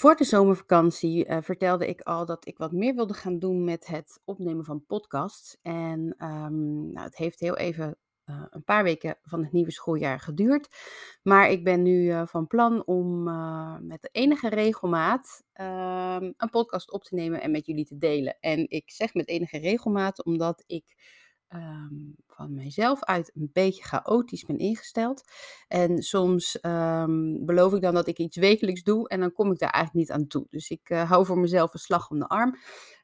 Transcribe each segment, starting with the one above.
Voor de zomervakantie uh, vertelde ik al dat ik wat meer wilde gaan doen met het opnemen van podcasts. En um, nou, het heeft heel even uh, een paar weken van het nieuwe schooljaar geduurd. Maar ik ben nu uh, van plan om met de enige regelmaat ehm, een podcast op te nemen en met jullie te delen. En ik zeg met enige regelmaat omdat ik um, van mijzelf uit een beetje chaotisch ben ingesteld. En soms um, beloof ik dan dat ik iets wekelijks doe en dan kom ik daar eigenlijk niet aan toe. Dus ik uh, hou voor mezelf een slag om de arm.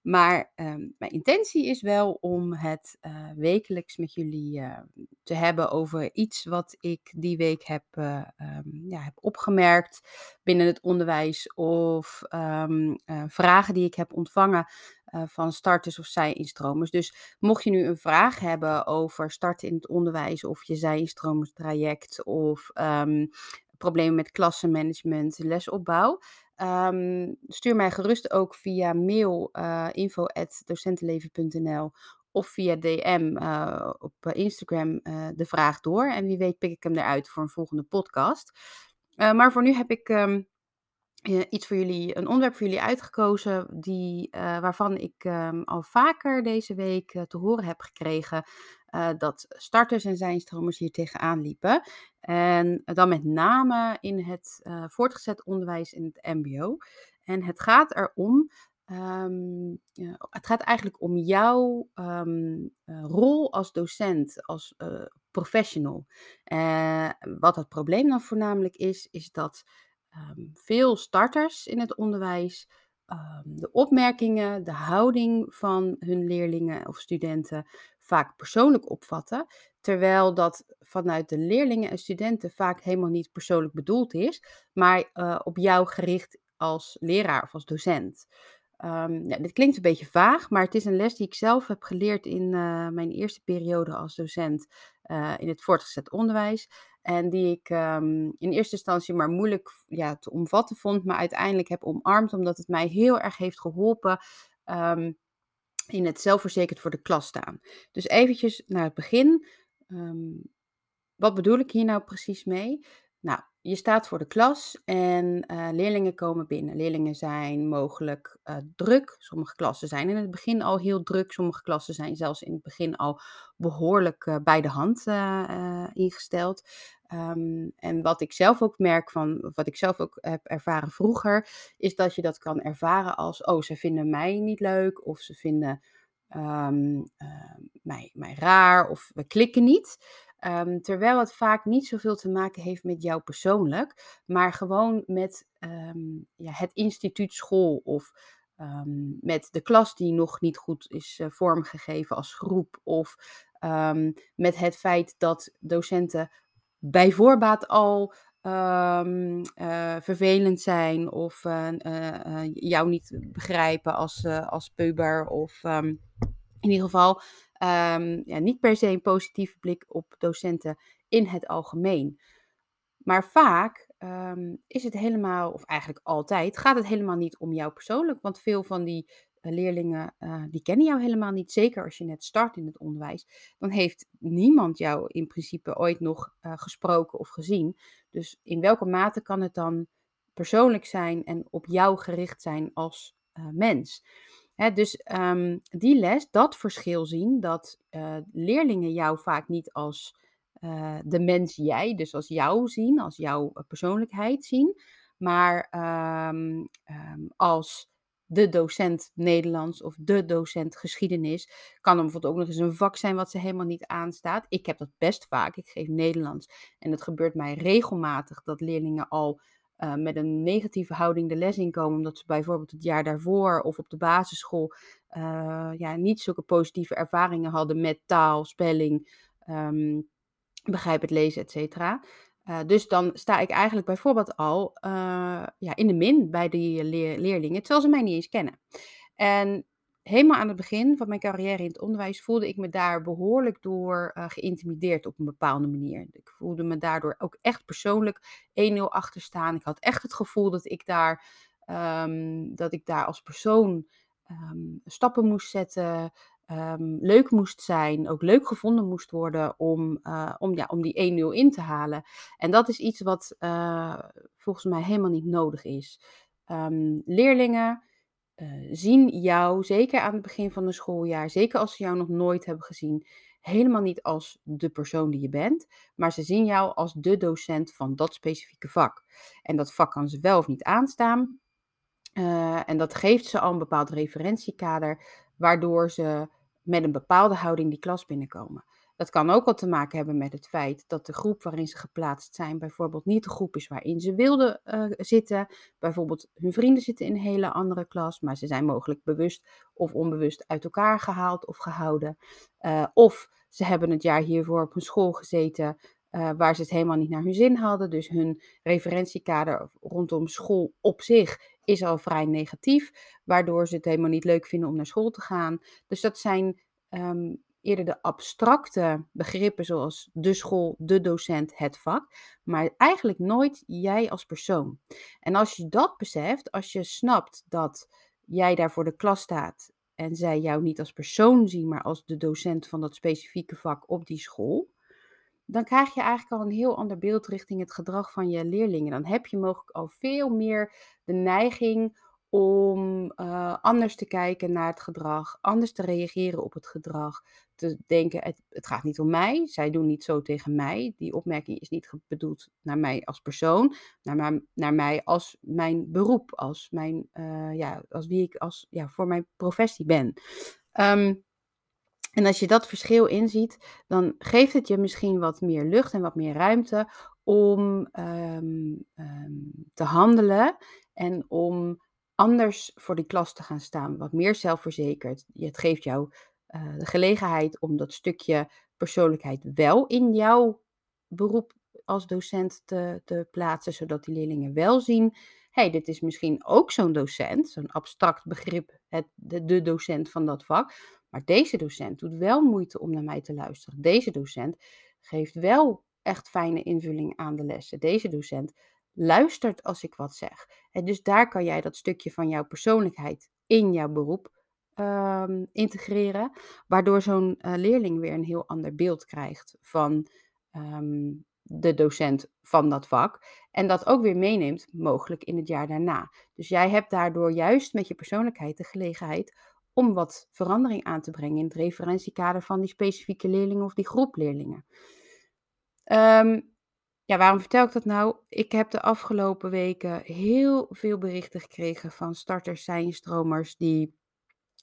Maar um, mijn intentie is wel om het uh, wekelijks met jullie uh, te hebben over iets wat ik die week heb, ja, heb opgemerkt binnen het onderwijs of vragen die ik heb ontvangen van starters of zij-instromers. Dus mocht je nu een vraag hebben over starten in het onderwijs of je zij-instromerstraject of problemen met klassenmanagement, lesopbouw, Um, stuur mij gerust ook via mail uh, eh, info.docentenleven.nl of via DM uh, op Instagram de vraag door. En wie weet pik ik hem eruit voor een volgende podcast. maar voor nu heb ik um, iets voor jullie, een onderwerp voor jullie uitgekozen, die, waarvan ik um, al vaker deze week te horen heb gekregen dat starters en zijnstromers hier tegenaan liepen. En dan met name in het voortgezet onderwijs in het MBO. En het gaat erom. Ja, het gaat eigenlijk om jouw uh, rol als docent, als professional. wat het probleem dan voornamelijk is, is dat um, veel starters in het onderwijs de opmerkingen, de houding van hun leerlingen of studenten vaak persoonlijk opvatten. Terwijl dat vanuit de leerlingen en studenten vaak helemaal niet persoonlijk bedoeld is, maar uh, op jou gericht als leraar of als docent. Um, ja, dit klinkt een beetje vaag, maar het is een les die ik zelf heb geleerd in uh, mijn eerste periode als docent uh, in het voortgezet onderwijs. En die ik um, in eerste instantie maar moeilijk ja, te omvatten vond, maar uiteindelijk heb omarmd, omdat het mij heel erg heeft geholpen um, in het zelfverzekerd voor de klas staan. Dus eventjes naar het begin. Um, wat bedoel ik hier nou precies mee? Nou, je staat voor de klas en uh, leerlingen komen binnen. Leerlingen zijn mogelijk uh, druk. Sommige klassen zijn in het begin al heel druk. Sommige klassen zijn zelfs in het begin al behoorlijk uh, bij de hand ingesteld. Um, en wat ik zelf ook merk van, wat ik zelf ook heb ervaren vroeger, is dat je dat kan ervaren als, oh, ze vinden mij niet leuk of ze vinden um, mij, mij raar of we klikken niet. Um, terwijl het vaak niet zoveel te maken heeft met jou persoonlijk, maar gewoon met um, ja, het instituut school of um, met de klas die nog niet goed is uh, vormgegeven als groep of met het feit dat docenten bij voorbaat al uh, vervelend zijn of uh, jou niet begrijpen als, als puber of in ieder geval um, ja, niet per se een positieve blik op docenten in het algemeen. Maar vaak um, is het helemaal, of eigenlijk altijd, gaat het helemaal niet om jou persoonlijk. Want veel van die uh, leerlingen, uh, die kennen jou helemaal niet. Zeker als je net start in het onderwijs. Dan heeft niemand jou in principe ooit nog uh, gesproken of gezien. Dus in welke mate kan het dan persoonlijk zijn en op jou gericht zijn als mens? Dus um, die les, dat verschil zien, dat uh, leerlingen jou vaak niet als uh, de mens jij, dus als jou zien, als jouw eh, persoonlijkheid zien, maar um, um, als de docent Nederlands of de docent geschiedenis. Kan er bijvoorbeeld ook nog eens een vak zijn wat ze helemaal niet aanstaat. Ik heb dat best vaak. Ik geef Nederlands en het gebeurt mij regelmatig dat leerlingen al uh, met een negatieve houding de les inkomen, omdat ze bijvoorbeeld het jaar daarvoor of op de basisschool uh, ja, niet zulke positieve ervaringen hadden met taal, spelling, um, begrijp het lezen, et cetera. Uh, dus dan sta ik eigenlijk bijvoorbeeld al ja, in de min bij die leer leerlingen, terwijl ze mij niet eens kennen. En helemaal aan het begin van mijn carrière in het onderwijs voelde ik me daar behoorlijk door uh, geïntimideerd op een bepaalde manier. Ik voelde me daardoor ook echt persoonlijk 1-0 achter staan. Ik had echt het gevoel dat ik daar, um, dat ik daar als persoon um, stappen moest zetten, um, leuk moest zijn, ook leuk gevonden moest worden om, uh, om, ja, om die 1-0 in te halen. En dat is iets wat uh, volgens mij helemaal niet nodig is. ehm, leerlingen uh, zien jou, zeker aan het begin van een schooljaar, zeker als ze jou nog nooit hebben gezien, helemaal niet als de persoon die je bent, maar ze zien jou als de docent van dat specifieke vak. En dat vak kan ze wel of niet aanstaan. Uh, en dat geeft ze al een bepaald referentiekader, waardoor ze met een bepaalde houding die klas binnenkomen. Dat kan ook al te maken hebben met het feit dat de groep waarin ze geplaatst zijn bijvoorbeeld niet de groep is waarin ze wilden uh, zitten. Bijvoorbeeld hun vrienden zitten in een hele andere klas, maar ze zijn mogelijk bewust of onbewust uit elkaar gehaald of gehouden. Uh, of ze hebben het jaar hiervoor op een school gezeten uh, waar ze het helemaal niet naar hun zin hadden. Dus hun referentiekader rondom school op zich is al vrij negatief, waardoor ze het helemaal niet leuk vinden om naar school te gaan. Dus dat zijn um, eerder de abstracte begrippen zoals de school, de docent, het vak, maar eigenlijk nooit jij als persoon. En als je dat beseft, als je snapt dat jij daar voor de klas staat en zij jou niet als persoon zien, maar als de docent van dat specifieke vak op die school, dan krijg je eigenlijk al een heel ander beeld richting het gedrag van je leerlingen. Dan heb je mogelijk al veel meer de neiging om uh, anders te kijken naar het gedrag, anders te reageren op het gedrag, te denken, het, het, gaat niet om mij, zij doen niet zo tegen mij. Die opmerking is niet bedoeld naar mij als persoon, naar, naar mij als mijn beroep, als, mijn, uh, ja, als wie ik als, ja, voor mijn professie ben. Um, en als je dat verschil inziet, dan geeft het je misschien wat meer lucht en wat meer ruimte om um, um, te handelen en om anders voor die klas te gaan staan, wat meer zelfverzekerd. Het geeft jou uh, de gelegenheid om dat stukje persoonlijkheid wel in jouw beroep als docent te, te plaatsen, zodat die leerlingen wel zien hey, dit is misschien ook zo'n docent, zo'n abstract begrip, het, de, de, docent van dat vak. Maar deze docent doet wel moeite om naar mij te luisteren. Deze docent geeft wel echt fijne invulling aan de lessen. Deze docent luistert als ik wat zeg. En dus daar kan jij dat stukje van jouw persoonlijkheid in jouw beroep um, integreren, waardoor zo'n uh, leerling weer een heel ander beeld krijgt van um, de docent van dat vak. En dat ook weer meeneemt, mogelijk in het jaar daarna. Dus jij hebt daardoor juist met je persoonlijkheid de gelegenheid om wat verandering aan te brengen in het referentiekader van die specifieke leerlingen of die groep leerlingen. Um, ja, waarom vertel ik dat nou? Ik heb de afgelopen weken heel veel berichten gekregen van starters, zijnstromers die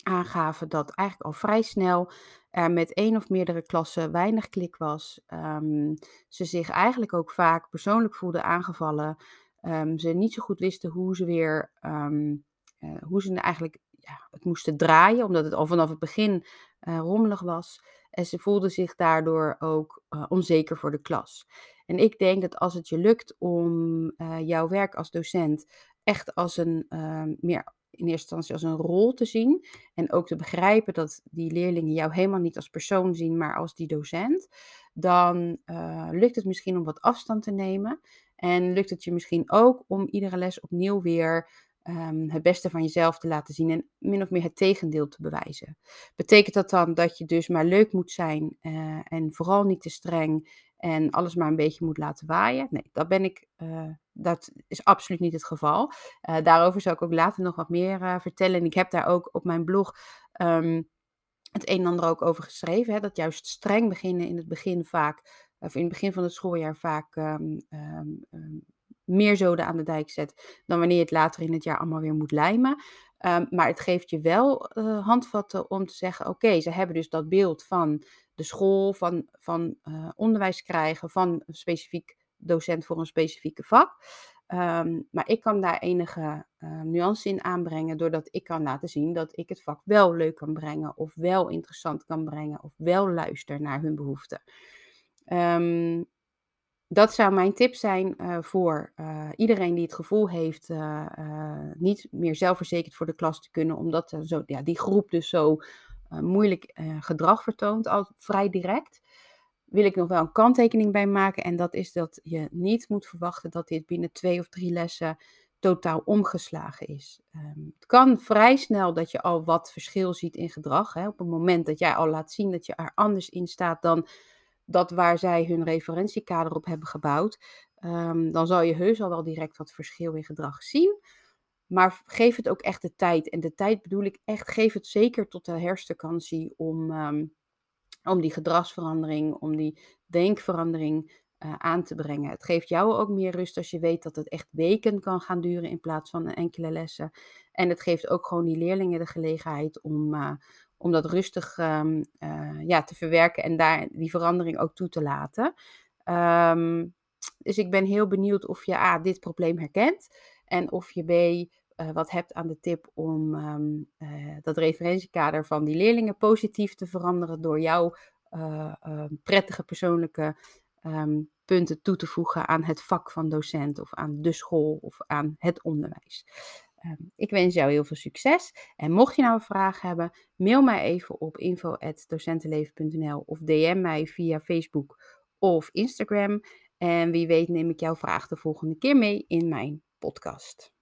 aangaven dat eigenlijk al vrij snel er met één of meerdere klassen weinig klik was. Um, ze zich eigenlijk ook vaak persoonlijk voelden aangevallen. Um, ze niet zo goed wisten hoe ze weer, um, uh, hoe ze eigenlijk ja, het moesten draaien, omdat het al vanaf het begin uh, rommelig was. En ze voelden zich daardoor ook uh, onzeker voor de klas. En ik denk dat als het je lukt om jouw werk als docent echt als een meer in eerste instantie als een rol te zien. En ook te begrijpen dat die leerlingen jou helemaal niet als persoon zien, maar als die docent. Dan uh, lukt het misschien om wat afstand te nemen. En lukt het je misschien ook om iedere les opnieuw weer um, het beste van jezelf te laten zien en min of meer het tegendeel te bewijzen. Betekent dat dan dat je dus maar leuk moet zijn uh, en vooral niet te streng en alles maar een beetje moet laten waaien? Nee, dat ben ik. Uh, dat is absoluut niet het geval. Uh, daarover zal ik ook later nog wat meer vertellen. En ik heb daar ook op mijn blog um, het een en ander ook over geschreven. Hè, dat juist streng beginnen in het begin vaak, of in het begin van het schooljaar vaak um, um, meer zoden aan de dijk zet dan wanneer je het later in het jaar allemaal weer moet lijmen. Um, maar het geeft je wel uh, handvatten om te zeggen: oké, ze hebben dus dat beeld van de school, van, van uh, onderwijs krijgen, van een specifiek docent voor een specifieke vak. Um, maar ik kan daar enige uh, nuance in aanbrengen, doordat ik kan laten zien dat ik het vak wel leuk kan brengen, of wel interessant kan brengen, of wel luister naar hun behoeften. Um, dat zou mijn tip zijn uh, voor uh, iedereen die het gevoel heeft uh, niet meer zelfverzekerd voor de klas te kunnen, omdat zo, ja, die groep dus zo moeilijk gedrag vertoont, al vrij direct. Wil ik nog wel een kanttekening bij maken en dat is dat je niet moet verwachten dat dit binnen twee of drie lessen totaal omgeslagen is. Um, het kan vrij snel dat je al wat verschil ziet in gedrag. Hè, op het moment dat jij al laat zien dat je er anders in staat dan dat waar zij hun referentiekader op hebben gebouwd, um, dan zal je heus al wel direct wat verschil in gedrag zien. Maar geef het ook echt de tijd. En de tijd bedoel ik echt, geef het zeker tot de herfstvakantie om, ehm, om die gedragsverandering, om die denkverandering uh, aan te brengen. Het geeft jou ook meer rust als je weet dat het echt weken kan gaan duren in plaats van enkele lessen. En het geeft ook gewoon die leerlingen de gelegenheid om, uh, om dat rustig um, uh, ja, te verwerken en daar die verandering ook toe te laten. Um, dus ik ben heel benieuwd of je A, dit probleem herkent en of je B, uh, wat hebt aan de tip om um, uh, dat referentiekader van die leerlingen positief te veranderen door jouw prettige persoonlijke punten toe te voegen aan het vak van docent of aan de school of aan het onderwijs. Um, ik wens jou heel veel succes. En mocht je nou een vraag hebben, mail mij even op info.docentenleven.nl of DM mij via Facebook of Instagram. En wie weet neem ik jouw vraag de volgende keer mee in mijn podcast.